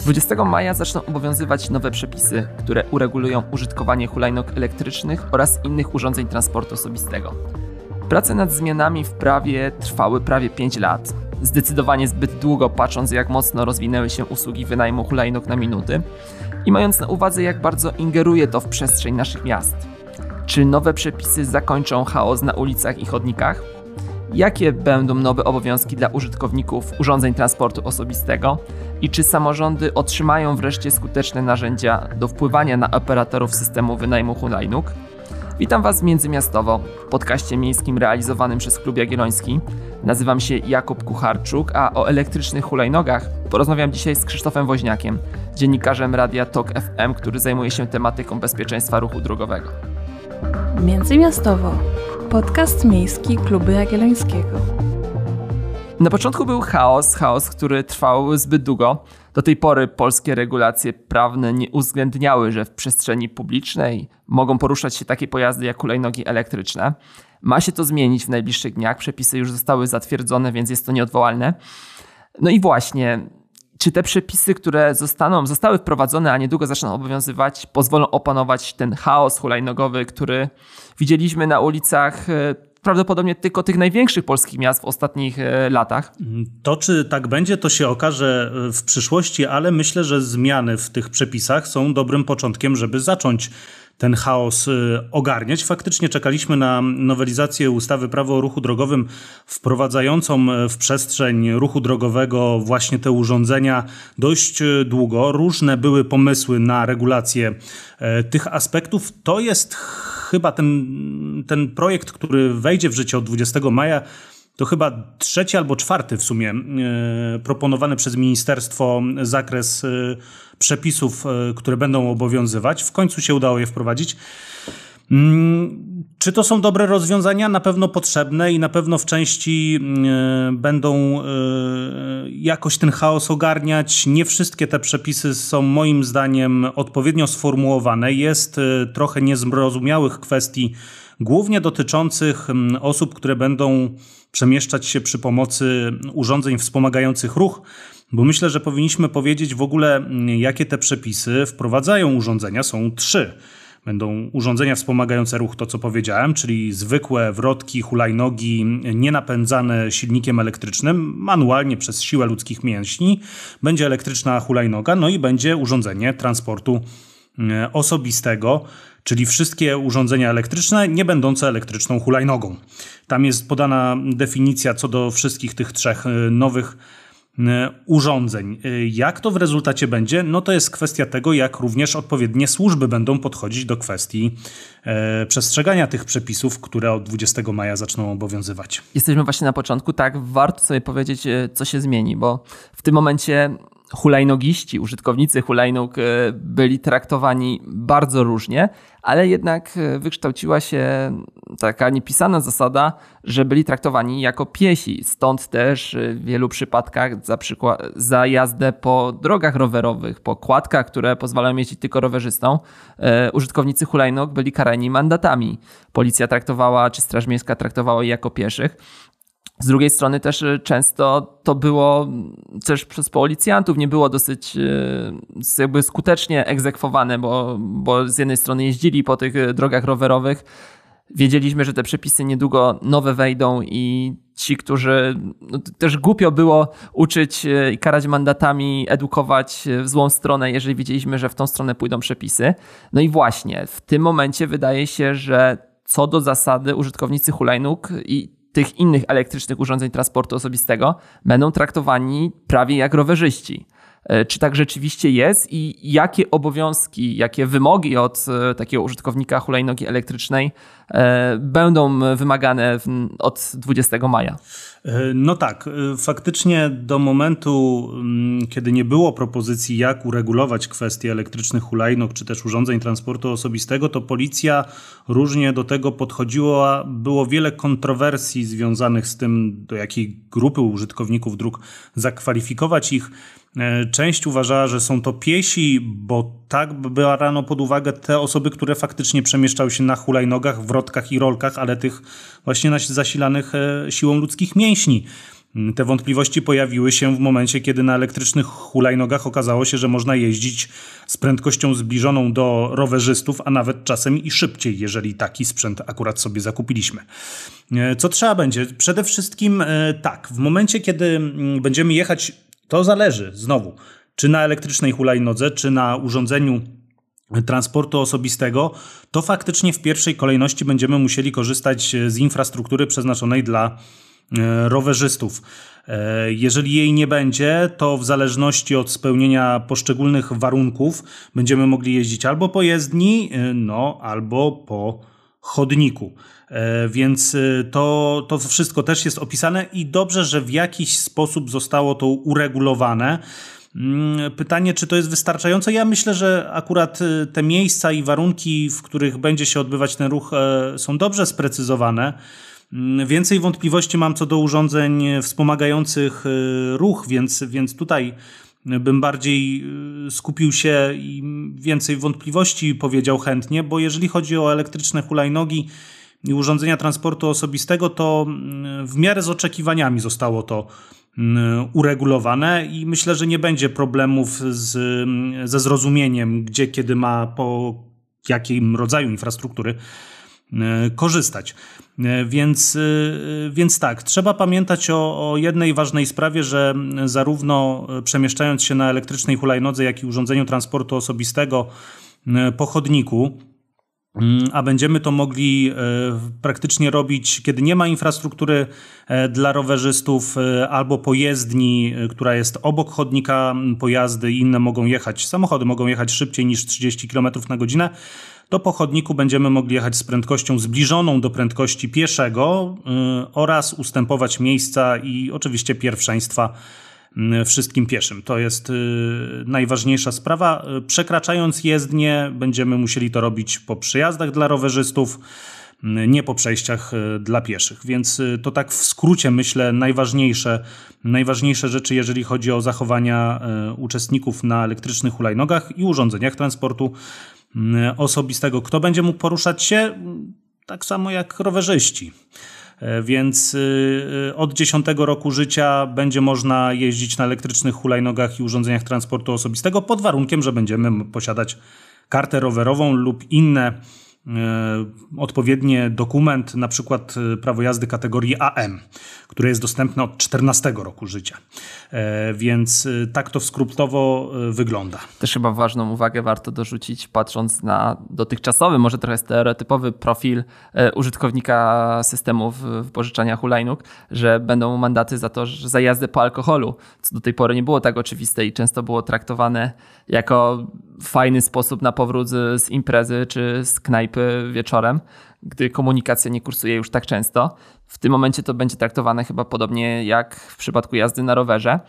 20 maja zaczną obowiązywać nowe przepisy, które uregulują użytkowanie hulajnóg elektrycznych oraz innych urządzeń transportu osobistego. Prace nad zmianami w prawie trwały prawie 5 lat. Zdecydowanie zbyt długo, patrząc jak mocno rozwinęły się usługi wynajmu hulajnóg na minuty i mając na uwadze, jak bardzo ingeruje to w przestrzeń naszych miast. Czy nowe przepisy zakończą chaos na ulicach i chodnikach? Jakie będą nowe obowiązki dla użytkowników urządzeń transportu osobistego i czy samorządy otrzymają wreszcie skuteczne narzędzia do wpływania na operatorów systemu wynajmu hulajnóg? Witam Was międzymiastowo, w podcaście miejskim realizowanym przez Klub Jagielloński. Nazywam się Jakub Kucharczuk, a o elektrycznych hulajnogach porozmawiam dzisiaj z Krzysztofem Woźniakiem, dziennikarzem Radia TOK FM, który zajmuje się tematyką bezpieczeństwa ruchu drogowego. Międzymiastowo. Podcast miejski Klubu Jagiellońskiego. Na początku był chaos, chaos, który trwał zbyt długo. Do tej pory polskie regulacje prawne nie uwzględniały, że w przestrzeni publicznej mogą poruszać się takie pojazdy jak hulajnogi elektryczne. Ma się to zmienić w najbliższych dniach. Przepisy już zostały zatwierdzone, więc jest to nieodwołalne. No i właśnie, czy te przepisy, które zostaną, zostały wprowadzone, a niedługo zaczną obowiązywać, pozwolą opanować ten chaos hulajnogowy, który widzieliśmy na ulicach e, prawdopodobnie tylko tych największych polskich miast w ostatnich e, latach. To, czy tak będzie, to się okaże e, w przyszłości, ale myślę, że zmiany w tych przepisach są dobrym początkiem, żeby zacząć ten chaos y, ogarniać. Faktycznie czekaliśmy na nowelizację ustawy Prawo o ruchu drogowym wprowadzającą y, w przestrzeń ruchu drogowego właśnie te urządzenia dość y, długo. Różne były pomysły na regulację tych aspektów. To jest chyba ten, ten projekt, który wejdzie w życie od 20 maja to chyba trzeci albo czwarty w sumie e, proponowany przez ministerstwo zakres e, przepisów, e, które będą obowiązywać. W końcu się udało je wprowadzić. Mm, czy to są dobre rozwiązania? Na pewno potrzebne i na pewno w części będą jakoś ten chaos ogarniać. Nie wszystkie te przepisy są moim zdaniem odpowiednio sformułowane. Jest trochę niezrozumiałych kwestii, głównie dotyczących mm, osób, które będą przemieszczać się przy pomocy urządzeń wspomagających ruch, bo myślę, że powinniśmy powiedzieć w ogóle, mm, jakie te przepisy wprowadzają urządzenia. Są trzy. Będą urządzenia wspomagające ruch, to co powiedziałem, czyli zwykłe wrotki, hulajnogi, nienapędzane silnikiem elektrycznym, manualnie przez siłę ludzkich mięśni. Będzie elektryczna hulajnoga, no i będzie urządzenie transportu osobistego czyli wszystkie urządzenia elektryczne nie będące elektryczną hulajnogą. Tam jest podana definicja co do wszystkich tych trzech y, nowych y, urządzeń. Jak to w rezultacie będzie? No to jest kwestia tego, jak również odpowiednie służby będą podchodzić do kwestii e, przestrzegania tych przepisów, które od 20 maja zaczną obowiązywać. Jesteśmy właśnie na początku, tak, warto sobie powiedzieć, co się zmieni, bo w tym momencie hulajnogiści, użytkownicy hulajnóg e, byli traktowani bardzo różnie, ale jednak e, wykształciła się taka niepisana zasada, że byli traktowani jako piesi. Stąd też w wielu przypadkach za, przykład, za jazdę po drogach rowerowych, po kładkach, które pozwalają jeździć tylko rowerzystom, e, użytkownicy hulajnóg byli karani mandatami. Policja traktowała, czy Straż Miejska traktowała ich jako pieszych. Z drugiej strony też y, często to było też przez policjantów nie było dosyć y, jakby skutecznie egzekwowane, bo, bo z jednej strony jeździli po tych y, drogach rowerowych, wiedzieliśmy, że te przepisy niedługo nowe wejdą i ci, którzy no, też głupio było uczyć i karać mandatami, edukować w złą stronę, jeżeli wiedzieliśmy, że w tą stronę pójdą przepisy. No i właśnie w tym momencie wydaje się, że co do zasady użytkownicy hulajnóg i tych innych elektrycznych urządzeń transportu osobistego będą traktowani prawie jak rowerzyści. E, czy tak rzeczywiście jest i jakie obowiązki, jakie wymogi od e, takiego użytkownika hulajnogi elektrycznej będą wymagane od 20 maja? No tak, faktycznie do momentu, mm, kiedy nie było propozycji, jak uregulować kwestie elektrycznych hulajnóg czy też urządzeń transportu osobistego, to policja różnie do tego podchodziła. Było wiele kontrowersji związanych z tym, do jakiej grupy użytkowników dróg zakwalifikować ich. E, część uważała, że są to piesi, bo tak brano pod uwagę te osoby, które faktycznie przemieszczały się na hulajnogach, wrotkach i rolkach, ale tych właśnie zasilanych e, siłą ludzkich mięśni. Te wątpliwości pojawiły się w momencie, kiedy na elektrycznych hulajnogach okazało się, że można jeździć z prędkością zbliżoną do rowerzystów, a nawet czasem i szybciej, jeżeli taki sprzęt akurat sobie zakupiliśmy. E, co trzeba będzie? Przede wszystkim e, tak, w momencie, kiedy mm, będziemy jechać, to zależy znowu, czy na elektrycznej hulajnodze, czy na urządzeniu transportu osobistego, to faktycznie w pierwszej kolejności będziemy musieli korzystać z infrastruktury przeznaczonej dla E, rowerzystów. E, jeżeli jej nie będzie, to w zależności od spełnienia poszczególnych warunków będziemy mogli jeździć albo po jezdni, e, no albo po chodniku. Więc to, to wszystko też jest opisane i dobrze, że w jakiś sposób zostało to uregulowane. Mm, pytanie, czy to jest wystarczające? Ja myślę, że akurat te miejsca i warunki, w których będzie się odbywać ten ruch, są dobrze sprecyzowane. Mm, więcej wątpliwości mam co do urządzeń wspomagających y, ruch, więc, więc tutaj bym bardziej y, skupił się i więcej wątpliwości powiedział chętnie, bo jeżeli chodzi o elektryczne hulajnogi i urządzenia transportu osobistego, to mm, w miarę z oczekiwaniami zostało to uregulowane i myślę, że nie będzie problemów z, ze zrozumieniem, gdzie, kiedy ma, po jakim rodzaju infrastruktury E, korzystać. E, więc, więc tak, trzeba pamiętać o, o, jednej ważnej sprawie, że zarówno przemieszczając się na elektrycznej hulajnodze, jak i urządzeniu transportu osobistego po chodniku, a będziemy to mogli praktycznie robić, kiedy nie ma infrastruktury dla rowerzystów albo pojezdni, która jest obok chodnika, pojazdy inne mogą jechać, samochody mogą jechać szybciej niż 30 km na godzinę. To po chodniku będziemy mogli jechać z prędkością zbliżoną do prędkości pieszego oraz ustępować miejsca i oczywiście pierwszeństwa wszystkim pieszym. To jest y, najważniejsza sprawa. Przekraczając jezdnię, będziemy musieli to robić po przyjazdach dla rowerzystów, nie po przejściach dla pieszych. Więc to tak w skrócie myślę najważniejsze, najważniejsze rzeczy, jeżeli chodzi o zachowania uczestników na elektrycznych hulajnogach i urządzeniach transportu osobistego. Kto będzie mógł poruszać się? Tak samo jak rowerzyści. E, więc y, y, od 10 roku życia będzie można jeździć na elektrycznych hulajnogach i urządzeniach transportu osobistego pod warunkiem, że będziemy posiadać kartę rowerową lub inne odpowiedni dokument, na przykład e, prawo jazdy kategorii AM, które jest dostępne od 14 roku życia. E, więc tak to skrótowo wygląda. Też chyba ważną uwagę warto dorzucić, patrząc na dotychczasowy, może trochę stereotypowy profil użytkownika systemów wypożyczania hulajnóg, że będą mandaty za to, że za jazdę po alkoholu, co do tej pory nie było tak oczywiste i często było traktowane jako fajny sposób na powrót z, imprezy czy z knajpy wieczorem, gdy komunikacja nie kursuje już tak często. W tym momencie to będzie traktowane chyba podobnie jak w przypadku jazdy na rowerze.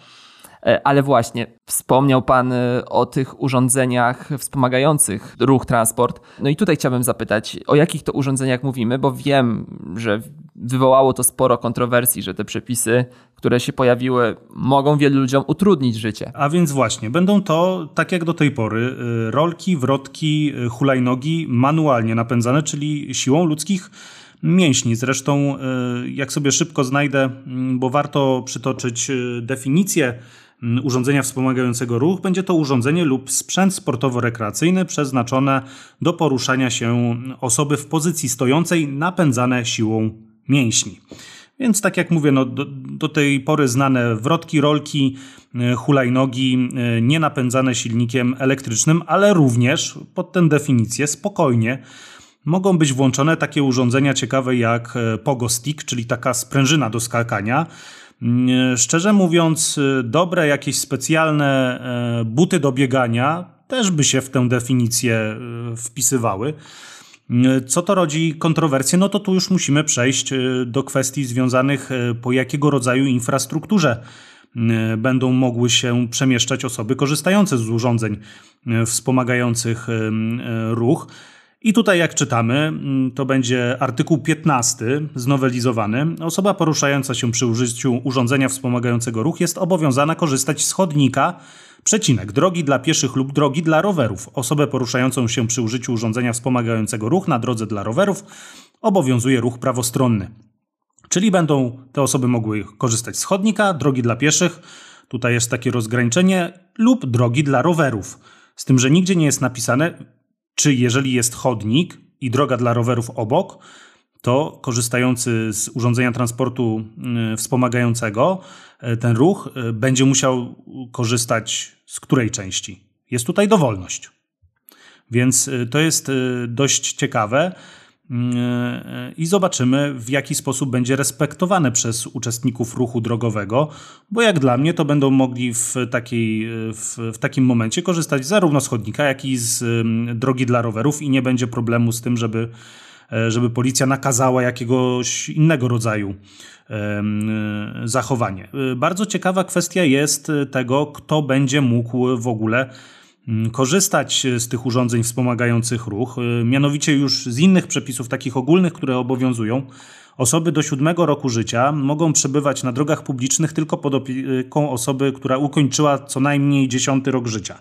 E, ale właśnie, wspomniał Pan e, o tych urządzeniach wspomagających ruch, transport. No i tutaj chciałbym zapytać, o jakich to urządzeniach mówimy, bo wiem, że wywołało to sporo kontrowersji, że te przepisy, które się pojawiły, mogą wielu ludziom utrudnić życie. A więc właśnie, będą to, tak jak do tej pory, e, rolki, wrotki, hulajnogi manualnie napędzane, czyli siłą ludzkich mięśni. Zresztą, jak sobie szybko znajdę, bo warto przytoczyć definicję urządzenia wspomagającego ruch, będzie to urządzenie lub sprzęt sportowo-rekreacyjny przeznaczone do poruszania się osoby w pozycji stojącej napędzane siłą mięśni. Więc tak jak mówię, no, do, do, tej pory znane wrotki, rolki, e, hulajnogi, e, nie napędzane silnikiem elektrycznym, ale również pod tę definicję spokojnie mogą być włączone takie urządzenia ciekawe jak e, pogo stick, czyli taka sprężyna do skakania, Szczerze mówiąc, y, dobre jakieś specjalne e, buty do biegania też by się w tę definicję y, wpisywały. Y, co to rodzi kontrowersje? No to tu już musimy przejść do kwestii związanych po jakiego rodzaju infrastrukturze będą mogły się przemieszczać osoby korzystające z urządzeń wspomagających ruch. I tutaj, jak czytamy, mm, to będzie artykuł 15 znowelizowany. Osoba poruszająca się przy użyciu urządzenia wspomagającego ruch jest obowiązana korzystać z chodnika, przecinek, drogi dla pieszych lub drogi dla rowerów. Osobę poruszającą się przy użyciu urządzenia wspomagającego ruch na drodze dla rowerów obowiązuje ruch prawostronny. Czyli będą te osoby mogły korzystać z chodnika, drogi dla pieszych, tutaj jest takie rozgraniczenie, lub drogi dla rowerów. Z tym, że nigdzie nie jest napisane, czy jeżeli jest chodnik i droga dla rowerów obok, to korzystający z urządzenia transportu y, wspomagającego y, ten ruch y, będzie musiał korzystać z której części. Jest tutaj dowolność. Więc to jest dość ciekawe i zobaczymy, w jaki sposób będzie respektowane przez uczestników ruchu drogowego, bo jak dla mnie to będą mogli w, takiej, w, w, takim momencie korzystać zarówno z chodnika, jak i z drogi dla rowerów i nie będzie problemu z tym, żeby E, żeby policja nakazała jakiegoś innego rodzaju e, zachowanie. E, bardzo ciekawa kwestia jest tego, kto będzie mógł w ogóle mm, korzystać z tych urządzeń wspomagających ruch, mianowicie już z innych przepisów takich ogólnych, które obowiązują. Osoby do siódmego roku życia mogą przebywać na drogach publicznych tylko pod opieką osoby, która ukończyła co najmniej dziesiąty rok życia.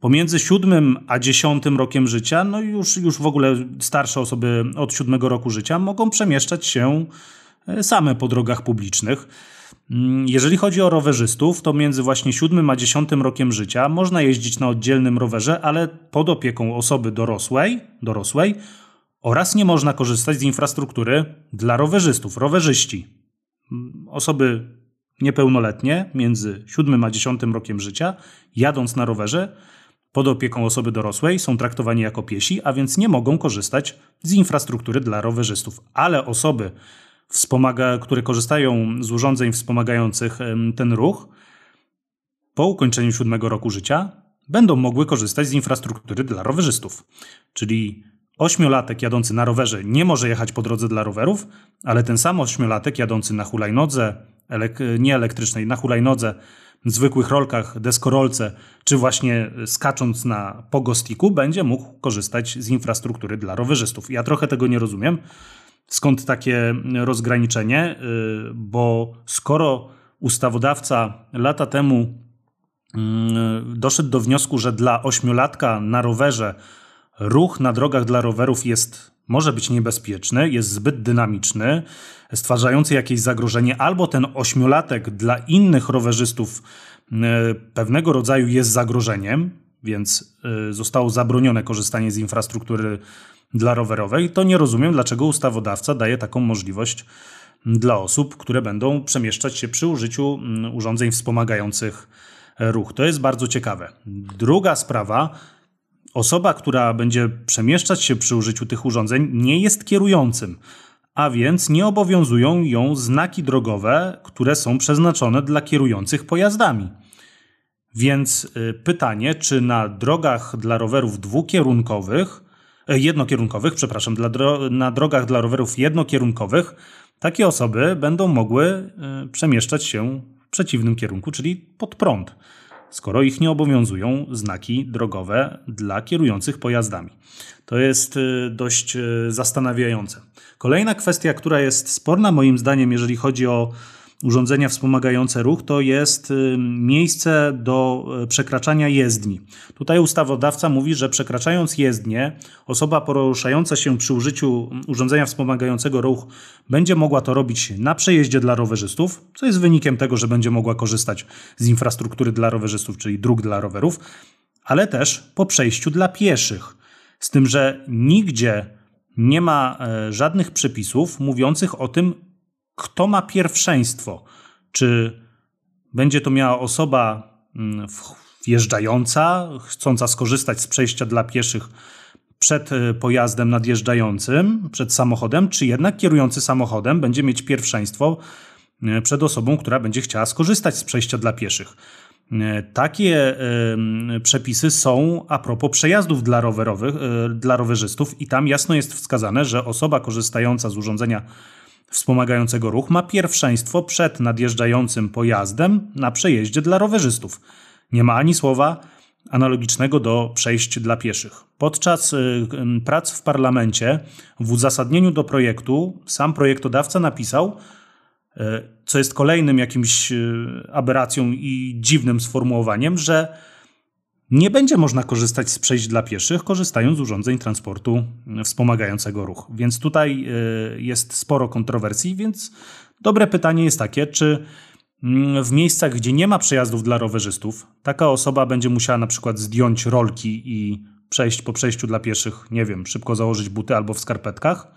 Pomiędzy siódmym a dziesiątym rokiem życia, no już, już w ogóle starsze osoby od siódmego roku życia mogą przemieszczać się e, same po drogach publicznych. Mm, jeżeli chodzi o rowerzystów, to między właśnie siódmym a dziesiątym rokiem życia można jeździć na oddzielnym rowerze, ale pod opieką osoby dorosłej, dorosłej oraz nie można korzystać z infrastruktury dla rowerzystów, rowerzyści. Mm, osoby niepełnoletnie między siódmym a dziesiątym rokiem życia, jadąc na rowerze, pod opieką osoby dorosłej są traktowani jako piesi, a więc nie mogą korzystać z infrastruktury dla rowerzystów. Ale osoby, wspomaga, które korzystają z urządzeń wspomagających ten ruch, po ukończeniu siódmego roku życia będą mogły korzystać z infrastruktury dla rowerzystów. Czyli ośmiolatek jadący na rowerze nie może jechać po drodze dla rowerów, ale ten sam ośmiolatek jadący na hulajnodze, elek- na hulajnodze, zwykłych rolkach, deskorolce, czy właśnie skacząc na pogostiku, będzie mógł korzystać z infrastruktury dla rowerzystów. Ja trochę tego nie rozumiem. Skąd takie rozgraniczenie? Y, bo skoro ustawodawca lata temu mm, doszedł do wniosku, że dla ośmiolatka na rowerze ruch na drogach dla rowerów jest może być niebezpieczny, jest zbyt dynamiczny, stwarzający jakieś zagrożenie, albo ten ośmiolatek dla innych rowerzystów e, pewnego rodzaju jest zagrożeniem, więc zostało zabronione korzystanie z infrastruktury dla rowerowej, to nie rozumiem, dlaczego ustawodawca daje taką możliwość dla osób, które będą przemieszczać się przy użyciu urządzeń wspomagających ruch. To jest bardzo ciekawe. Druga sprawa Osoba, która będzie przemieszczać się przy użyciu tych urządzeń, nie jest kierującym, a więc nie obowiązują ją znaki drogowe, które są przeznaczone dla kierujących pojazdami. Więc y, pytanie, czy na drogach dla rowerów dwukierunkowych, jednokierunkowych, przepraszam, dla dro na drogach dla rowerów jednokierunkowych takie osoby będą mogły y, przemieszczać się w przeciwnym kierunku, czyli pod prąd skoro ich nie obowiązują znaki drogowe dla kierujących pojazdami. To jest y, dość y, zastanawiające. Kolejna kwestia, która jest sporna moim zdaniem, jeżeli chodzi o urządzenia wspomagające ruch, to jest y, miejsce do y, przekraczania jezdni. Tutaj ustawodawca mówi, że przekraczając jezdnię, osoba poruszająca się przy użyciu urządzenia wspomagającego ruch będzie mogła to robić na przejeździe dla rowerzystów, co jest wynikiem tego, że będzie mogła korzystać z infrastruktury dla rowerzystów, czyli dróg dla rowerów, ale też po przejściu dla pieszych. Z tym, że nigdzie nie ma e, żadnych przepisów mówiących o tym, kto ma pierwszeństwo. Czy będzie to miała osoba mm, wjeżdżająca, chcąca skorzystać z przejścia dla pieszych przed e, pojazdem nadjeżdżającym, przed samochodem, czy jednak kierujący samochodem będzie mieć pierwszeństwo e, przed osobą, która będzie chciała skorzystać z przejścia dla pieszych. E, takie przepisy są a propos przejazdów dla, rowerowych, dla rowerzystów, i tam jasno jest wskazane, że osoba korzystająca z urządzenia wspomagającego ruch ma pierwszeństwo przed nadjeżdżającym pojazdem na przejeździe dla rowerzystów. Nie ma ani słowa analogicznego do przejść dla pieszych. Podczas y, prac w parlamencie, w uzasadnieniu do projektu, sam projektodawca napisał, y, co jest kolejnym jakimś y, aberracją i dziwnym sformułowaniem, że nie będzie można korzystać z przejść dla pieszych, korzystając z urządzeń transportu wspomagającego ruch. Więc tutaj y, jest sporo kontrowersji, więc dobre pytanie jest takie, czy mm, w miejscach, gdzie nie ma przejazdów dla rowerzystów, taka osoba będzie musiała na przykład zdjąć rolki i przejść po przejściu dla pieszych, nie wiem, szybko założyć buty albo w skarpetkach.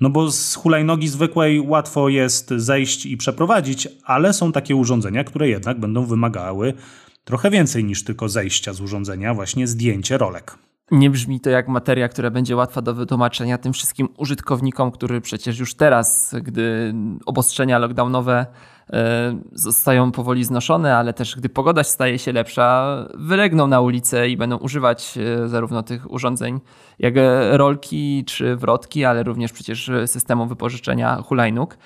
No bo z hulajnogi zwykłej łatwo jest zejść i przeprowadzić, ale są takie urządzenia, które jednak będą wymagały trochę więcej niż tylko zejścia z urządzenia, właśnie zdjęcie rolek. Nie brzmi to jak materia, która będzie łatwa do wytłumaczenia tym wszystkim użytkownikom, którzy przecież już teraz, gdy obostrzenia lockdownowe e, zostają powoli znoszone, ale też gdy pogoda staje się lepsza, wylegną na ulicę i będą używać e, zarówno tych urządzeń jak rolki czy wrotki, ale również przecież systemu wypożyczenia hulajnóg.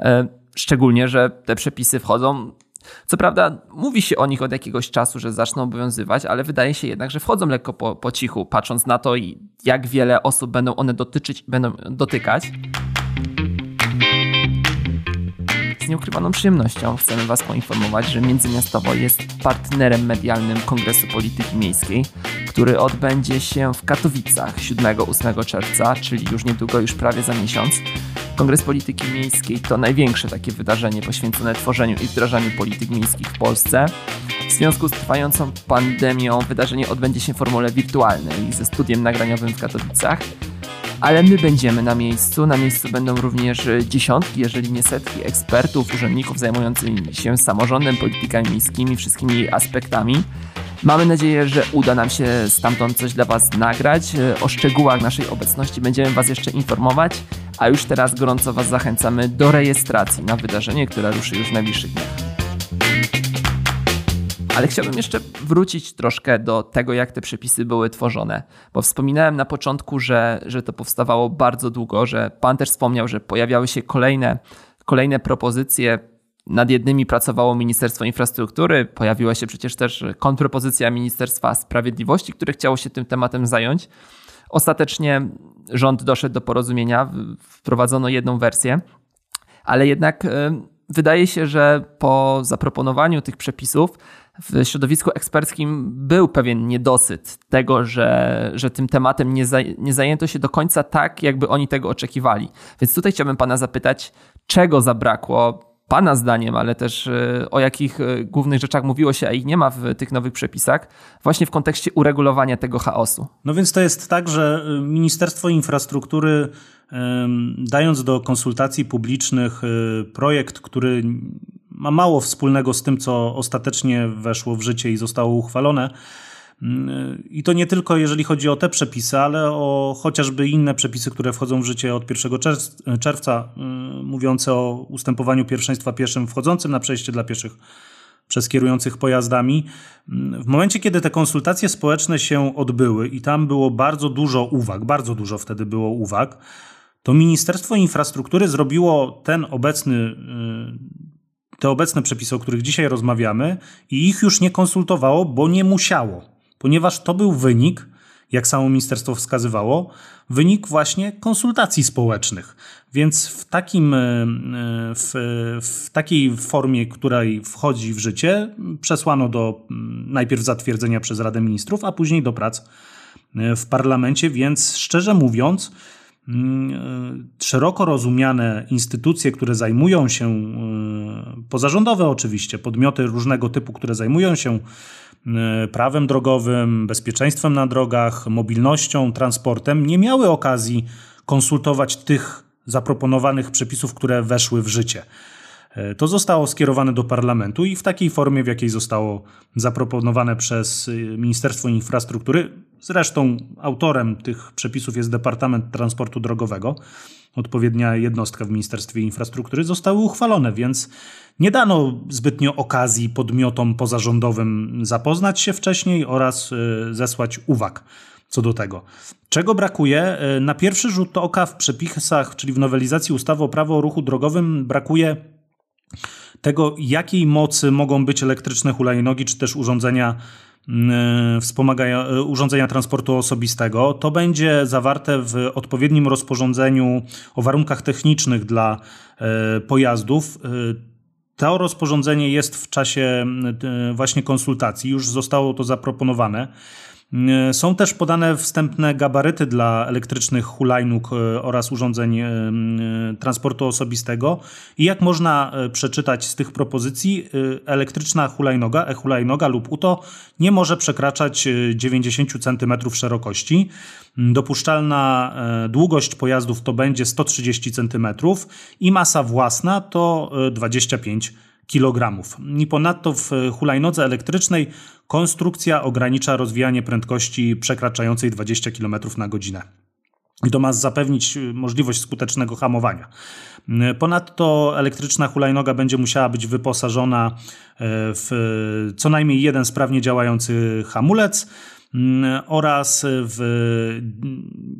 E, szczególnie, że te przepisy wchodzą co prawda mówi się o nich od jakiegoś czasu, że zaczną obowiązywać, ale wydaje się jednak, że wchodzą lekko po, po cichu, patrząc na to, jak wiele osób będą one dotyczyć, będą dotykać. Z nieukrywaną przyjemnością chcemy Was poinformować, że Międzymiastowo jest partnerem medialnym Kongresu Polityki Miejskiej, który odbędzie się w Katowicach 7-8 czerwca, czyli już niedługo, już prawie za miesiąc. Kongres Polityki Miejskiej to największe takie wydarzenie poświęcone tworzeniu i wdrażaniu polityk miejskich w Polsce. W związku z trwającą pandemią wydarzenie odbędzie się w formule wirtualnej ze studiem nagraniowym w Katowicach. Ale my będziemy na miejscu. Na miejscu będą również dziesiątki, jeżeli nie setki ekspertów, urzędników zajmujących się samorządem, politykami miejskimi, wszystkimi aspektami. Mamy nadzieję, że uda nam się stamtąd coś dla Was nagrać. O szczegółach naszej obecności będziemy Was jeszcze informować, a już teraz gorąco Was zachęcamy do rejestracji na wydarzenie, które ruszy już w najbliższych dniach. Ale chciałbym jeszcze wrócić troszkę do tego, jak te przepisy były tworzone, bo wspominałem na początku, że, że to powstawało bardzo długo, że Pan też wspomniał, że pojawiały się kolejne, kolejne propozycje nad jednymi pracowało Ministerstwo Infrastruktury, pojawiła się przecież też kontrpropozycja Ministerstwa Sprawiedliwości, które chciało się tym tematem zająć. Ostatecznie rząd doszedł do porozumienia, wprowadzono jedną wersję, ale jednak e, wydaje się, że po zaproponowaniu tych przepisów w środowisku eksperckim był pewien niedosyt tego, że, że tym tematem nie, nie zajęto się do końca tak, jakby oni tego oczekiwali. Więc tutaj chciałbym Pana zapytać, czego zabrakło Pana zdaniem, ale też e, o jakich e, głównych rzeczach mówiło się, a ich nie ma w tych nowych przepisach, właśnie w kontekście uregulowania tego chaosu. No więc to jest tak, że e, Ministerstwo Infrastruktury, dając do konsultacji publicznych projekt, który ma mało wspólnego z tym, co ostatecznie weszło w życie i zostało uchwalone, i to nie tylko jeżeli chodzi o te przepisy, ale o chociażby inne przepisy, które wchodzą w życie od 1 czerwca, y, mówiące o ustępowaniu pierwszeństwa pieszym wchodzącym na przejście dla pieszych przez kierujących pojazdami. W momencie, kiedy te konsultacje społeczne się odbyły i tam było bardzo dużo uwag, bardzo dużo wtedy było uwag, to Ministerstwo Infrastruktury zrobiło ten obecny, y, te obecne przepisy, o których dzisiaj rozmawiamy, i ich już nie konsultowało, bo nie musiało ponieważ to był wynik, jak samo ministerstwo wskazywało, wynik właśnie konsultacji społecznych. Więc w, takim, e, w, w takiej formie, której wchodzi w życie, przesłano do najpierw zatwierdzenia przez Radę Ministrów, a później do prac e, w parlamencie, więc szczerze mówiąc, e, szeroko rozumiane instytucje, które zajmują się, pozarządowe oczywiście, podmioty różnego typu, które zajmują się prawem drogowym, bezpieczeństwem na drogach, mobilnością, transportem, nie miały okazji konsultować tych zaproponowanych przepisów, które weszły w życie. E, to zostało skierowane do parlamentu i w takiej formie, w jakiej zostało zaproponowane przez e, Ministerstwo Infrastruktury. Zresztą autorem tych przepisów jest Departament Transportu Drogowego, odpowiednia jednostka w Ministerstwie Infrastruktury, zostały uchwalone, więc nie dano zbytnio okazji podmiotom pozarządowym zapoznać się wcześniej oraz y, zesłać uwag co do tego. Czego brakuje? Y, na pierwszy rzut oka w przepisach, czyli w nowelizacji ustawy o prawo o ruchu drogowym, brakuje tego, jakiej mocy mogą być elektryczne hulajnogi, czy też urządzenia wspomagają urządzenia transportu osobistego. To będzie zawarte w odpowiednim rozporządzeniu o warunkach technicznych dla pojazdów To rozporządzenie jest w czasie właśnie konsultacji, już zostało to zaproponowane. E, są też podane wstępne gabaryty dla elektrycznych hulajnóg e, oraz urządzeń e, transportu osobistego. I jak można przeczytać z tych propozycji, elektryczna hulajnoga, e-hulajnoga lub UTO nie może przekraczać 90 cm szerokości. Dopuszczalna długość pojazdów to będzie 130 cm i masa własna to 25 cm kg. I ponadto w hulajnodze elektrycznej konstrukcja ogranicza rozwijanie prędkości przekraczającej 20 km na godzinę. I to ma zapewnić możliwość skutecznego hamowania. Ponadto elektryczna hulajnoga będzie musiała być wyposażona e, w co najmniej jeden sprawnie działający hamulec mm, oraz w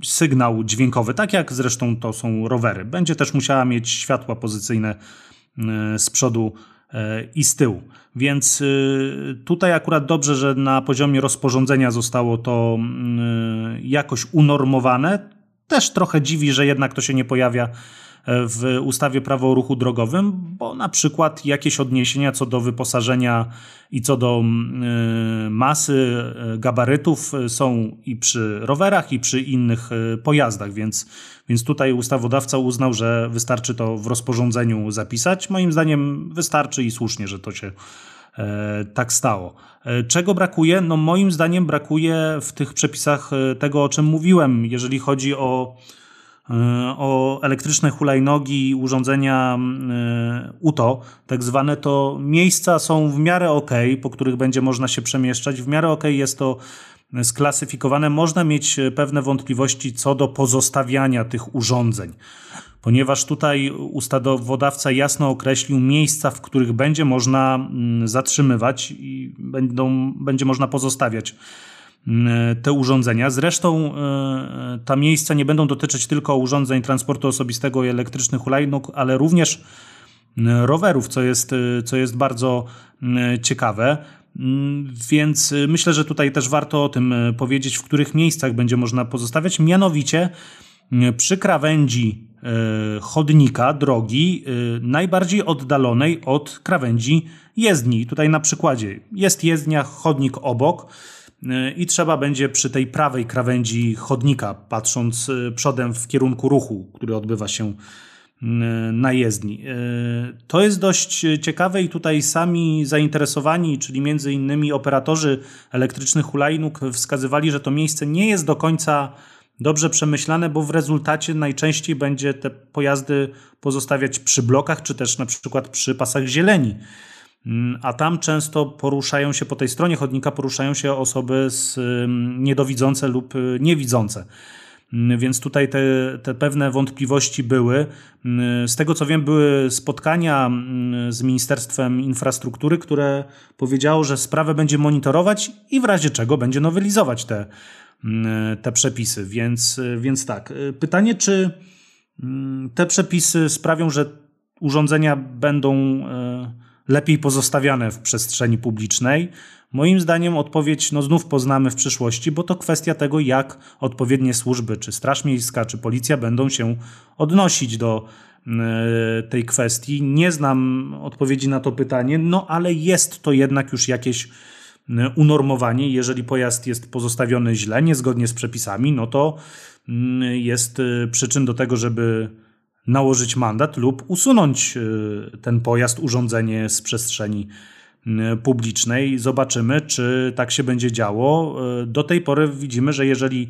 sygnał dźwiękowy, tak jak zresztą to są rowery. Będzie też musiała mieć światła pozycyjne e, z przodu E, i z tyłu. Więc y, tutaj akurat dobrze, że na poziomie rozporządzenia zostało to mm, jakoś unormowane. Też trochę dziwi, że jednak to się nie pojawia w ustawie prawo o ruchu drogowym, bo na przykład jakieś odniesienia co do wyposażenia i co do mm, y, masy y, gabarytów są i przy rowerach, i przy innych y, pojazdach, więc, więc tutaj ustawodawca uznał, że wystarczy to w rozporządzeniu zapisać. Moim zdaniem wystarczy i słusznie, że to się e, tak stało. E, czego brakuje? No moim zdaniem brakuje w tych przepisach e, tego, o czym mówiłem, jeżeli chodzi o o elektryczne hulajnogi, urządzenia e, UTO, tak zwane, to miejsca są w miarę ok, po których będzie można się przemieszczać. W miarę ok jest to sklasyfikowane. Można mieć pewne wątpliwości co do pozostawiania tych urządzeń, ponieważ tutaj ustawodawca jasno określił miejsca, w których będzie można mm, zatrzymywać i będą, będzie można pozostawiać te urządzenia. Zresztą e, ta miejsca nie będą dotyczyć tylko urządzeń transportu osobistego i elektrycznych hulajnóg, ale również rowerów, co jest, e, co jest bardzo ciekawe. Więc myślę, że tutaj też warto o tym e, powiedzieć, w których miejscach będzie można pozostawiać. Mianowicie przy krawędzi chodnika, drogi, najbardziej oddalonej od krawędzi jezdni. Tutaj na przykładzie jest jezdnia, chodnik obok E, i trzeba będzie przy tej prawej krawędzi chodnika, patrząc e, przodem w kierunku ruchu, który odbywa się na jezdni. E, to jest dość ciekawe i tutaj sami zainteresowani, czyli między innymi operatorzy elektrycznych hulajnóg wskazywali, że to miejsce nie jest do końca dobrze przemyślane, bo w rezultacie najczęściej będzie te pojazdy pozostawiać przy blokach, czy też na przykład przy pasach zieleni. Mm, a tam często poruszają się po tej stronie chodnika, poruszają się osoby z niedowidzące lub y, niewidzące. Mm, więc tutaj te, te pewne wątpliwości były. Mm, z tego co wiem, były spotkania z Ministerstwem Infrastruktury, które powiedziało, że sprawę będzie monitorować i w razie czego będzie nowelizować te, te przepisy. Więc, więc tak. Y, pytanie, czy te przepisy sprawią, że urządzenia będą y, lepiej pozostawiane w przestrzeni publicznej? Moim zdaniem odpowiedź no znów poznamy w przyszłości, bo to kwestia tego, jak odpowiednie służby, czy Straż Miejska, czy Policja będą się odnosić do e, tej kwestii. Nie znam odpowiedzi na to pytanie, no ale jest to jednak już jakieś e, unormowanie. Jeżeli pojazd jest pozostawiony źle, niezgodnie z przepisami, no to mm, jest e, przyczyn do tego, żeby nałożyć mandat lub usunąć e, ten pojazd, urządzenie z przestrzeni publicznej. Zobaczymy, czy tak się będzie działo. E, do tej pory widzimy, że jeżeli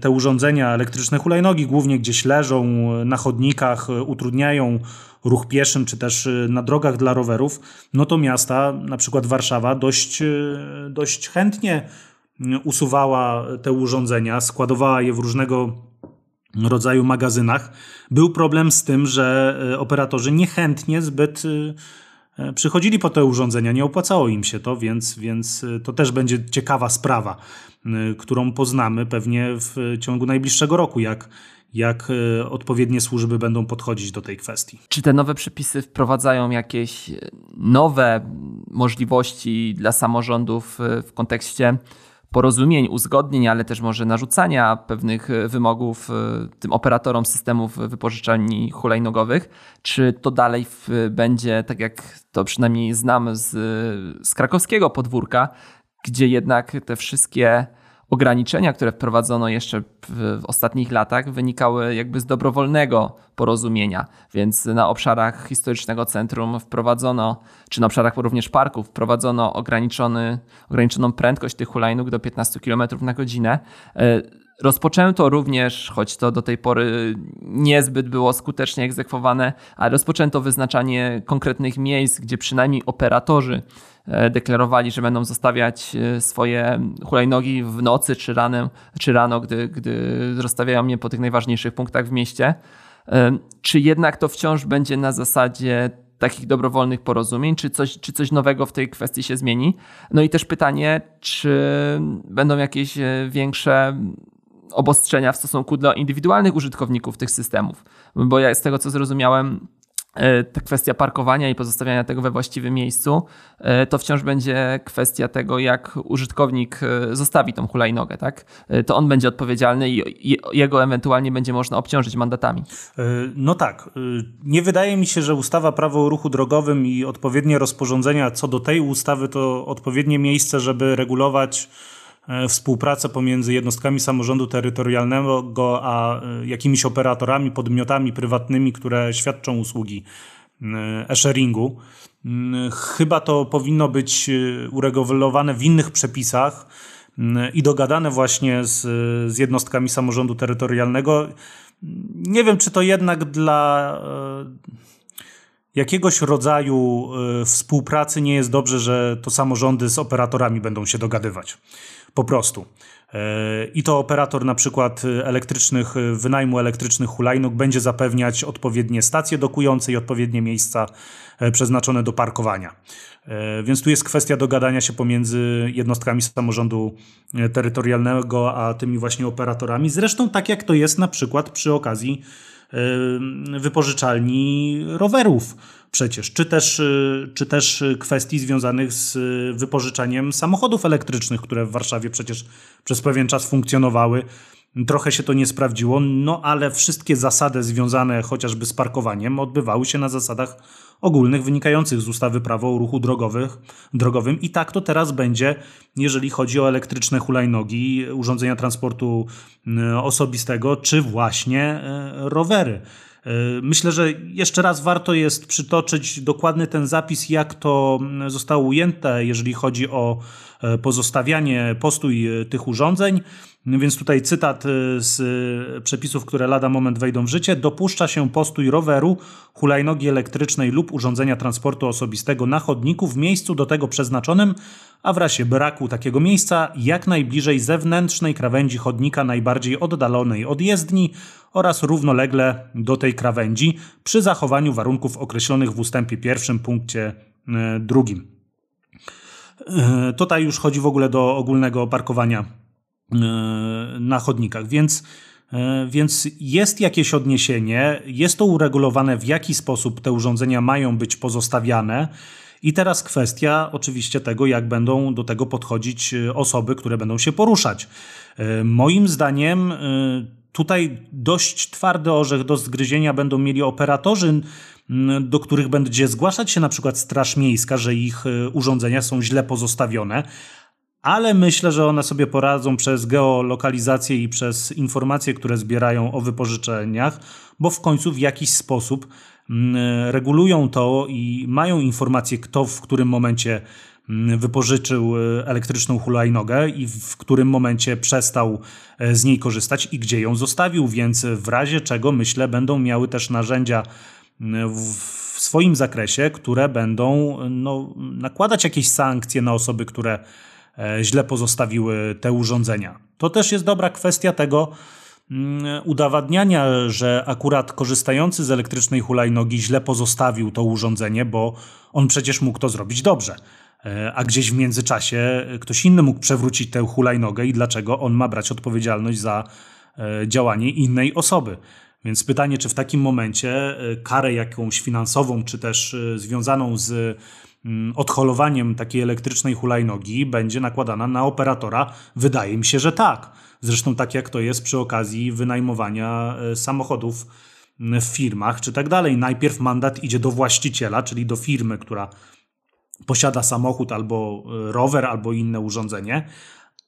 te urządzenia elektryczne hulajnogi głównie gdzieś leżą na chodnikach, utrudniają ruch pieszym czy też na drogach dla rowerów, no to miasta, na przykład Warszawa, dość, dość chętnie usuwała te urządzenia, składowała je w różnego rodzaju magazynach, był problem z tym, że e, operatorzy niechętnie zbyt e, e, przychodzili po te urządzenia, nie opłacało im się to, więc, więc to też będzie ciekawa sprawa, którą poznamy pewnie w ciągu najbliższego roku, jak, jak odpowiednie służby będą podchodzić do tej kwestii. Czy te nowe przepisy wprowadzają jakieś nowe możliwości dla samorządów w kontekście porozumień, uzgodnień, ale też może narzucania pewnych wymogów tym operatorom systemów wypożyczalni hulajnogowych. Czy to dalej będzie, tak jak to przynajmniej znam z, z krakowskiego podwórka, gdzie jednak te wszystkie ograniczenia, które wprowadzono jeszcze w, ostatnich latach, wynikały jakby z dobrowolnego porozumienia. Więc na obszarach historycznego centrum wprowadzono, czy na obszarach również parków, wprowadzono ograniczony, ograniczoną prędkość tych hulajnóg do 15 km na godzinę. E, rozpoczęto również, choć to do tej pory niezbyt było skutecznie egzekwowane, ale rozpoczęto wyznaczanie konkretnych miejsc, gdzie przynajmniej operatorzy deklarowali, że będą zostawiać e, swoje hulajnogi w nocy czy, ranem, czy rano, gdy, gdy rozstawiają je po tych najważniejszych punktach w mieście. E, czy jednak to wciąż będzie na zasadzie takich dobrowolnych porozumień, czy coś, czy coś nowego w tej kwestii się zmieni? No i też pytanie, czy będą jakieś większe obostrzenia w stosunku do indywidualnych użytkowników tych systemów? Bo ja z tego co zrozumiałem, E, ta kwestia parkowania i pozostawiania tego we właściwym miejscu, e, to wciąż będzie kwestia tego, jak użytkownik e, zostawi tą hulajnogę, tak? To on będzie odpowiedzialny i jego ewentualnie będzie można obciążyć mandatami. No tak. Nie wydaje mi się, że ustawa prawo o ruchu drogowym i odpowiednie rozporządzenia co do tej ustawy to odpowiednie miejsce, żeby regulować E, współpracę pomiędzy jednostkami samorządu terytorialnego a e, jakimiś operatorami, podmiotami prywatnymi, które świadczą usługi e, e-sharingu. Mm, chyba to powinno być uregulowane w innych przepisach mm, i dogadane właśnie z, z jednostkami samorządu terytorialnego. Nie wiem, czy to jednak dla jakiegoś rodzaju współpracy nie jest dobrze, że to samorządy z operatorami będą się dogadywać. Po prostu. E, I to operator na przykład elektrycznych, wynajmu elektrycznych hulajnóg będzie zapewniać odpowiednie stacje dokujące i odpowiednie miejsca e, przeznaczone do parkowania. E, więc tu jest kwestia dogadania się pomiędzy jednostkami samorządu terytorialnego a tymi właśnie operatorami. Zresztą tak jak to jest na przykład przy okazji wypożyczalni rowerów przecież, czy też, y, czy też kwestii związanych z wypożyczaniem samochodów elektrycznych, które w Warszawie przecież przez pewien czas funkcjonowały. Trochę się to nie sprawdziło, no ale wszystkie zasady związane chociażby z parkowaniem odbywały się na zasadach ogólnych wynikających z ustawy prawo o ruchu drogowych, drogowym i tak to teraz będzie, jeżeli chodzi o elektryczne hulajnogi, urządzenia transportu y, osobistego, czy właśnie y, rowery. Y, myślę, że jeszcze raz warto jest przytoczyć dokładny ten zapis, jak to zostało ujęte, jeżeli chodzi o pozostawianie postój tych urządzeń. Więc tutaj cytat y, z y, przepisów, które lada moment wejdą w życie. Dopuszcza się postój roweru, hulajnogi elektrycznej lub urządzenia transportu osobistego na chodniku w miejscu do tego przeznaczonym, a w razie braku takiego miejsca jak najbliżej zewnętrznej krawędzi chodnika najbardziej oddalonej od jezdni oraz równolegle do tej krawędzi przy zachowaniu warunków określonych w ustępie pierwszym punkcie y, drugim. Tutaj już chodzi w ogóle do ogólnego parkowania na chodnikach, więc, e, więc jest jakieś odniesienie, jest to uregulowane, w jaki sposób te urządzenia mają być pozostawiane. I teraz kwestia oczywiście tego, jak będą do tego podchodzić e, osoby, które będą się poruszać. Moim zdaniem tutaj dość twardy orzech do zgryzienia będą mieli operatorzy, do których będzie zgłaszać się na przykład Straż Miejska, że ich urządzenia są źle pozostawione, ale myślę, że one sobie poradzą przez geolokalizację i przez informacje, które zbierają o wypożyczeniach, bo w końcu w jakiś sposób mm, regulują to i mają informacje, kto w którym momencie mm, wypożyczył e, elektryczną hulajnogę i w którym momencie przestał e, z niej korzystać i gdzie ją zostawił, więc w razie czego myślę będą miały też narzędzia mm, w swoim zakresie, które będą no, nakładać jakieś sankcje na osoby, które źle pozostawiły te urządzenia. To też jest dobra kwestia tego mm, udowadniania, że akurat korzystający z elektrycznej hulajnogi źle pozostawił to urządzenie, bo on przecież mógł to zrobić dobrze. E, a gdzieś w międzyczasie ktoś inny mógł przewrócić tę hulajnogę i dlaczego on ma brać odpowiedzialność za e, działanie innej osoby. Więc pytanie, czy w takim momencie karę jakąś finansową, czy też związaną z odholowaniem takiej elektrycznej hulajnogi będzie nakładana na operatora? Wydaje mi się, że tak. Zresztą tak jak to jest przy okazji wynajmowania e, samochodów w firmach czy tak dalej. Najpierw mandat idzie do właściciela, czyli do firmy, która posiada samochód albo e, rower, albo inne urządzenie,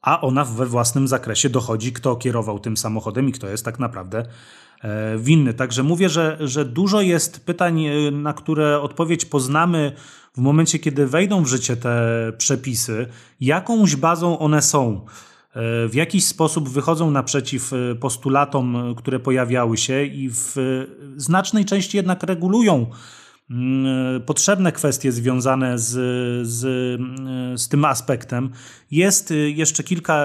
a ona we własnym zakresie dochodzi, kto kierował tym samochodem i kto jest tak naprawdę e, winny. Także mówię, że, że dużo jest pytań, e, na które odpowiedź poznamy w momencie, kiedy wejdą w życie te przepisy, jakąś bazą one są. W jakiś sposób wychodzą naprzeciw postulatom, które pojawiały się i w znacznej części jednak regulują potrzebne kwestie związane z, z, z tym aspektem. Jest y, jeszcze kilka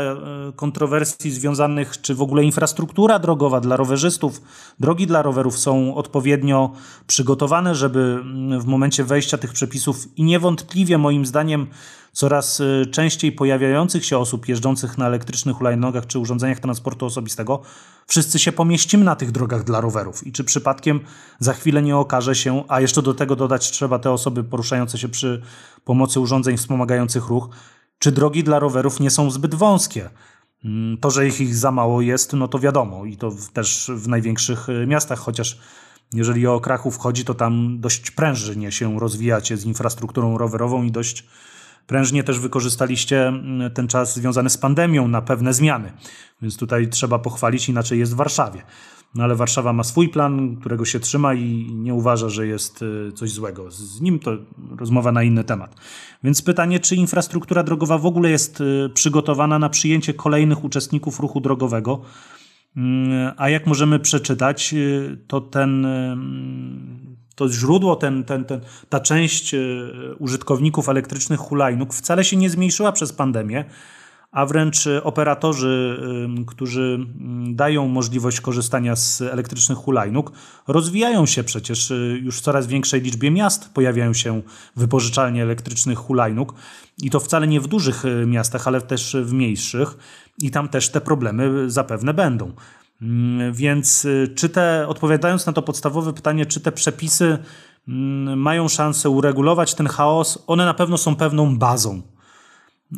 kontrowersji związanych, czy w ogóle infrastruktura drogowa dla rowerzystów, drogi dla rowerów są odpowiednio przygotowane, żeby mm, w momencie wejścia tych przepisów i niewątpliwie moim zdaniem coraz y, częściej pojawiających się osób jeżdżących na elektrycznych hulajnogach czy urządzeniach transportu osobistego, wszyscy się pomieścimy na tych drogach dla rowerów. I czy przypadkiem za chwilę nie okaże się, a jeszcze do tego dodać trzeba te osoby poruszające się przy pomocy urządzeń wspomagających ruch, czy drogi dla rowerów nie są zbyt wąskie? Mm, to, że ich, ich za mało jest, no to wiadomo i to też w największych y, miastach, chociaż jeżeli o Kraków chodzi, to tam dość prężnie się rozwijacie z infrastrukturą rowerową i dość prężnie też wykorzystaliście mm, ten czas związany z pandemią na pewne zmiany. Więc tutaj trzeba pochwalić, inaczej jest w Warszawie. No ale Warszawa ma swój plan, którego się trzyma i nie uważa, że jest y, coś złego. Z nim to rozmowa na inny temat. Więc pytanie, czy infrastruktura drogowa w ogóle jest y, przygotowana na przyjęcie kolejnych uczestników ruchu drogowego? Mm, a jak możemy przeczytać, y, to ten to źródło, ten, ten, ten, ta część e, użytkowników elektrycznych hulajnóg wcale się nie zmniejszyła przez pandemię, a wręcz operatorzy, którzy dają możliwość korzystania z elektrycznych hulajnóg, rozwijają się przecież e, już w coraz większej liczbie miast pojawiają się wypożyczalnie elektrycznych hulajnóg i to wcale nie w dużych e, miastach, ale też w mniejszych i tam też te problemy zapewne będą. Mm, więc y, czy te, odpowiadając na to podstawowe pytanie, czy te przepisy mm, mają szansę uregulować ten chaos, one na pewno są pewną bazą.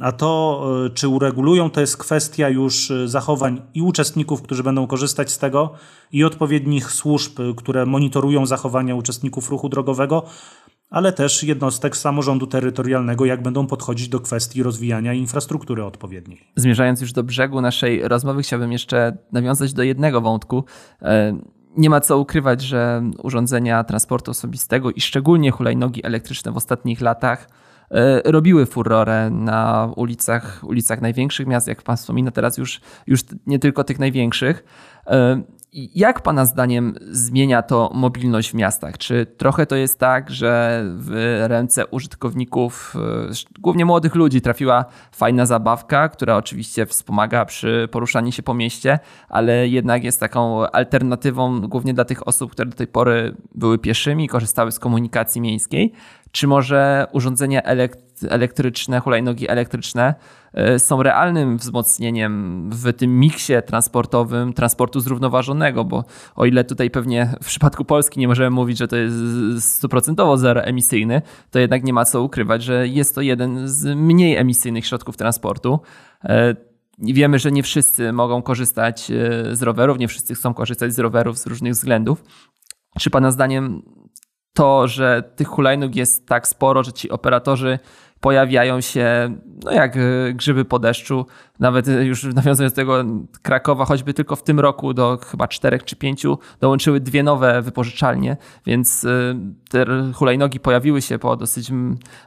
A to, y, czy uregulują, to jest kwestia już y, zachowań i uczestników, którzy będą korzystać z tego, i odpowiednich służb, które monitorują zachowania uczestników ruchu drogowego, ale też jednostek samorządu terytorialnego, jak będą podchodzić do kwestii rozwijania infrastruktury odpowiedniej. Zmierzając już do brzegu naszej rozmowy, chciałbym jeszcze nawiązać do jednego wątku. E, nie ma co ukrywać, że urządzenia transportu osobistego i szczególnie hulajnogi elektryczne w ostatnich latach e, robiły furorę na ulicach, ulicach największych miast, jak pan wspomina teraz już, już nie tylko tych największych. Jak Pana zdaniem zmienia to mobilność w miastach? Czy trochę to jest tak, że w ręce użytkowników, e, głównie młodych ludzi, trafiła fajna zabawka, która oczywiście wspomaga przy poruszaniu się po mieście, ale jednak jest taką alternatywą głównie dla tych osób, które do tej pory były pieszymi, korzystały z komunikacji miejskiej? Czy może urządzenia elektryczne, hulajnogi elektryczne e, są realnym wzmocnieniem w tym miksie transportowym transportu zrównoważonego? Bo o ile tutaj pewnie w przypadku Polski nie możemy mówić, że to jest stuprocentowo zeroemisyjny, to jednak nie ma co ukrywać, że jest to jeden z mniej emisyjnych środków transportu. E, wiemy, że nie wszyscy mogą korzystać e, z rowerów, nie wszyscy chcą korzystać z rowerów z różnych względów. Czy Pana zdaniem to, że tych hulajnóg jest tak sporo, że ci operatorzy pojawiają się no jak e, grzyby po deszczu. Nawet e, już nawiązując do tego Krakowa, choćby tylko w tym roku do chyba czterech czy pięciu dołączyły dwie nowe wypożyczalnie, więc e, te hulajnogi pojawiły się po dosyć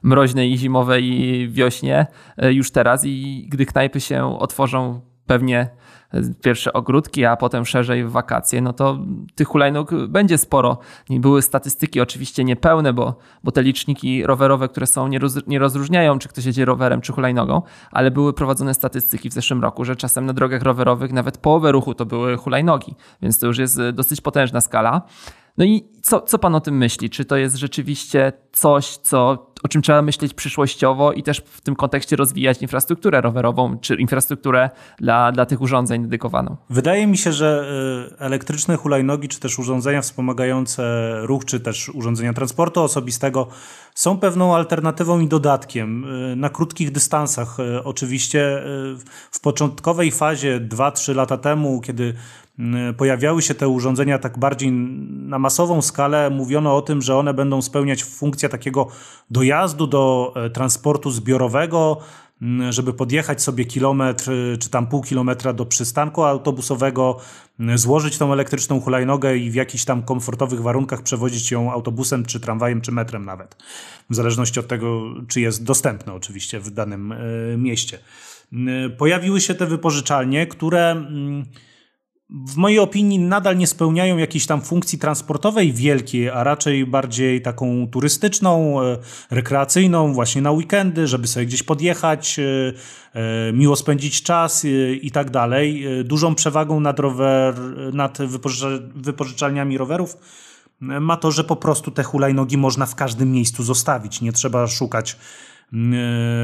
mroźnej zimowej wiośnie już teraz i gdy knajpy się otworzą pewnie pierwsze ogródki, a potem szerzej w wakacje, no to tych hulajnóg będzie sporo. Były statystyki oczywiście niepełne, bo, bo te liczniki rowerowe, które są, nie, roz, nie rozróżniają, czy ktoś jedzie rowerem, czy hulajnogą, ale były prowadzone statystyki w zeszłym roku, że czasem na drogach rowerowych nawet połowę ruchu to były hulajnogi, więc to już jest dosyć potężna skala. No i co, co pan o tym myśli? Czy to jest rzeczywiście coś, co, o czym trzeba myśleć przyszłościowo i też w tym kontekście rozwijać infrastrukturę rowerową, czy infrastrukturę dla, dla tych urządzeń dedykowaną? Wydaje mi się, że y, elektryczne hulajnogi, czy też urządzenia wspomagające ruch, czy też urządzenia transportu osobistego są pewną alternatywą i dodatkiem y, na krótkich dystansach. Y, oczywiście w początkowej fazie 2-3 lata temu, kiedy pojawiały się te urządzenia tak bardziej na masową skalę, mówiono o tym, że one będą spełniać funkcję takiego dojazdu do e, transportu zbiorowego, żeby podjechać sobie kilometr czy tam pół kilometra do przystanku autobusowego, złożyć tą elektryczną hulajnogę i w jakichś tam komfortowych warunkach przewozić ją autobusem, czy tramwajem, czy metrem nawet. W zależności od tego, czy jest dostępne oczywiście w danym e, mieście. Pojawiły się te wypożyczalnie, które w mojej opinii nadal nie spełniają jakiejś tam funkcji transportowej wielkiej, a raczej bardziej taką turystyczną, e, rekreacyjną, właśnie na weekendy, żeby sobie gdzieś podjechać, e, e, miło spędzić czas i tak dalej. Dużą przewagą nad, rower, nad wypożyczalniami rowerów ma to, że po prostu te hulajnogi można w każdym miejscu zostawić. Nie trzeba szukać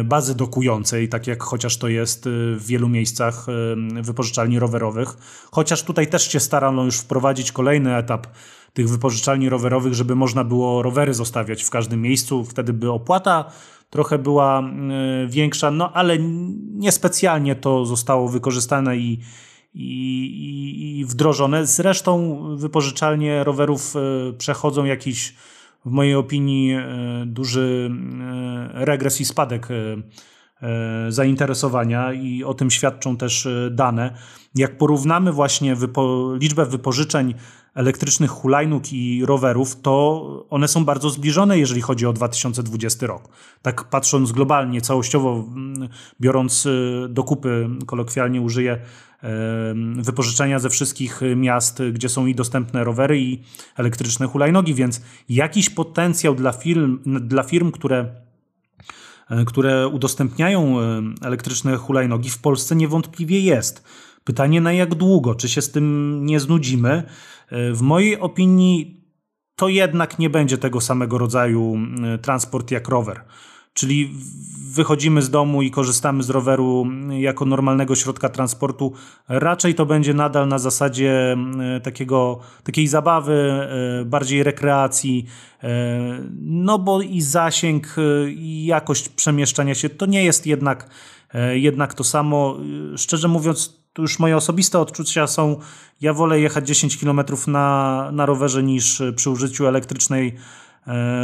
bazy dokującej, tak jak chociaż to jest e, w wielu miejscach e, wypożyczalni rowerowych. Chociaż tutaj też się starano już wprowadzić kolejny etap tych wypożyczalni rowerowych, żeby można było rowery zostawiać w każdym miejscu, wtedy by opłata trochę była większa, no ale niespecjalnie to zostało wykorzystane i, i, i wdrożone. Zresztą wypożyczalnie rowerów przechodzą jakiś w mojej opinii e, duży e, regres i spadek e, zainteresowania i o tym świadczą też dane. Jak porównamy właśnie wypo, liczbę wypożyczeń elektrycznych hulajnóg i rowerów, to one są bardzo zbliżone, jeżeli chodzi o 2020 rok. Tak patrząc globalnie, całościowo, biorąc do kupy, kolokwialnie użyję wypożyczenia ze wszystkich miast, gdzie są i dostępne rowery i elektryczne hulajnogi, więc jakiś potencjał dla firm, dla firm które e, które udostępniają elektryczne hulajnogi w Polsce niewątpliwie jest. Pytanie na jak długo, czy się z tym nie znudzimy? E, w mojej opinii to jednak nie będzie tego samego rodzaju transport jak rower. Czyli wychodzimy z domu i korzystamy z roweru jako normalnego środka transportu. Raczej to będzie nadal na zasadzie takiego, takiej zabawy, e, bardziej rekreacji, e, no bo i zasięg, e, i jakość przemieszczania się to nie jest jednak, jednak to samo. Szczerze mówiąc, to już moje osobiste odczucia są, ja wolę jechać 10 km na, na rowerze niż przy użyciu elektrycznej E,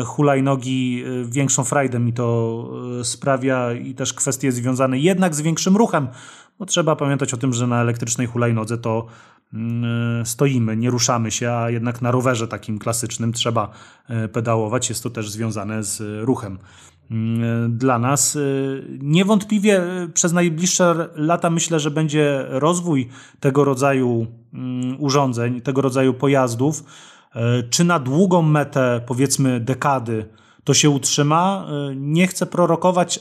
hulajnogi e, większą frajdę mi to e, sprawia i też kwestie związane jednak z większym ruchem, bo trzeba pamiętać o tym, że na elektrycznej hulajnodze to mm, stoimy, nie ruszamy się, a jednak na rowerze takim klasycznym trzeba pedałować. Jest to też związane z ruchem. Mm, dla nas niewątpliwie przez najbliższe lata myślę, że będzie rozwój tego rodzaju mm, urządzeń, tego rodzaju pojazdów E, czy na długą metę, powiedzmy dekady, to się utrzyma? E, nie chcę prorokować,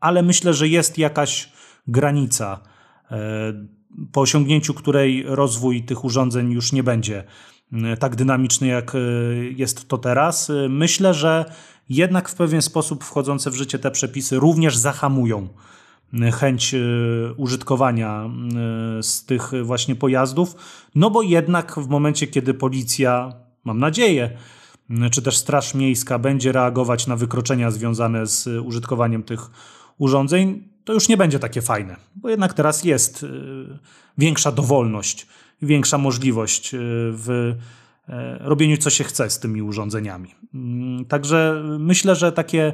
ale myślę, że jest jakaś granica, e, po osiągnięciu której rozwój tych urządzeń już nie będzie tak dynamiczny, jak jest to teraz. Myślę, że jednak w pewien sposób wchodzące w życie te przepisy również zahamują chęć e, użytkowania e, z tych właśnie pojazdów, no bo jednak w momencie, kiedy policja, mam nadzieję, czy też Straż Miejska będzie reagować na wykroczenia związane z użytkowaniem tych urządzeń, to już nie będzie takie fajne, bo jednak teraz jest większa dowolność, większa możliwość w robieniu co się chce z tymi urządzeniami. Mm, także myślę, że takie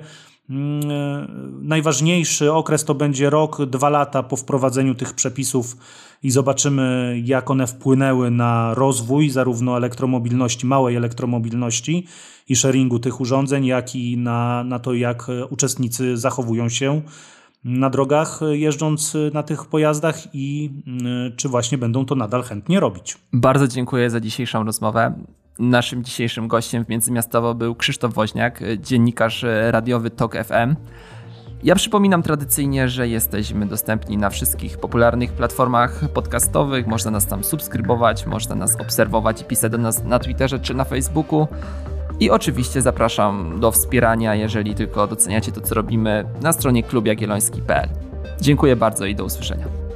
najważniejszy okres to będzie rok, dwa lata po wprowadzeniu tych przepisów i zobaczymy, jak one wpłynęły na rozwój zarówno elektromobilności, małej elektromobilności i sharingu tych urządzeń, jak i na, na to, jak uczestnicy zachowują się na drogach, jeżdżąc na tych pojazdach i mm, czy właśnie będą to nadal chętnie robić. Bardzo dziękuję za dzisiejszą rozmowę. Naszym dzisiejszym gościem w Międzymiastowo był Krzysztof Woźniak, dziennikarz radiowy TOK FM. Ja przypominam tradycyjnie, że jesteśmy dostępni na wszystkich popularnych platformach podcastowych. Można nas tam subskrybować, można nas obserwować i pisać do nas na Twitterze czy na Facebooku. I oczywiście zapraszam do wspierania, jeżeli tylko doceniacie to, co robimy, na stronie klubjagielloński.pl. Dziękuję bardzo i do usłyszenia.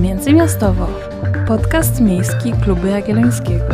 Międzymiastowo. Podcast miejski Klubu Jagiellońskiego.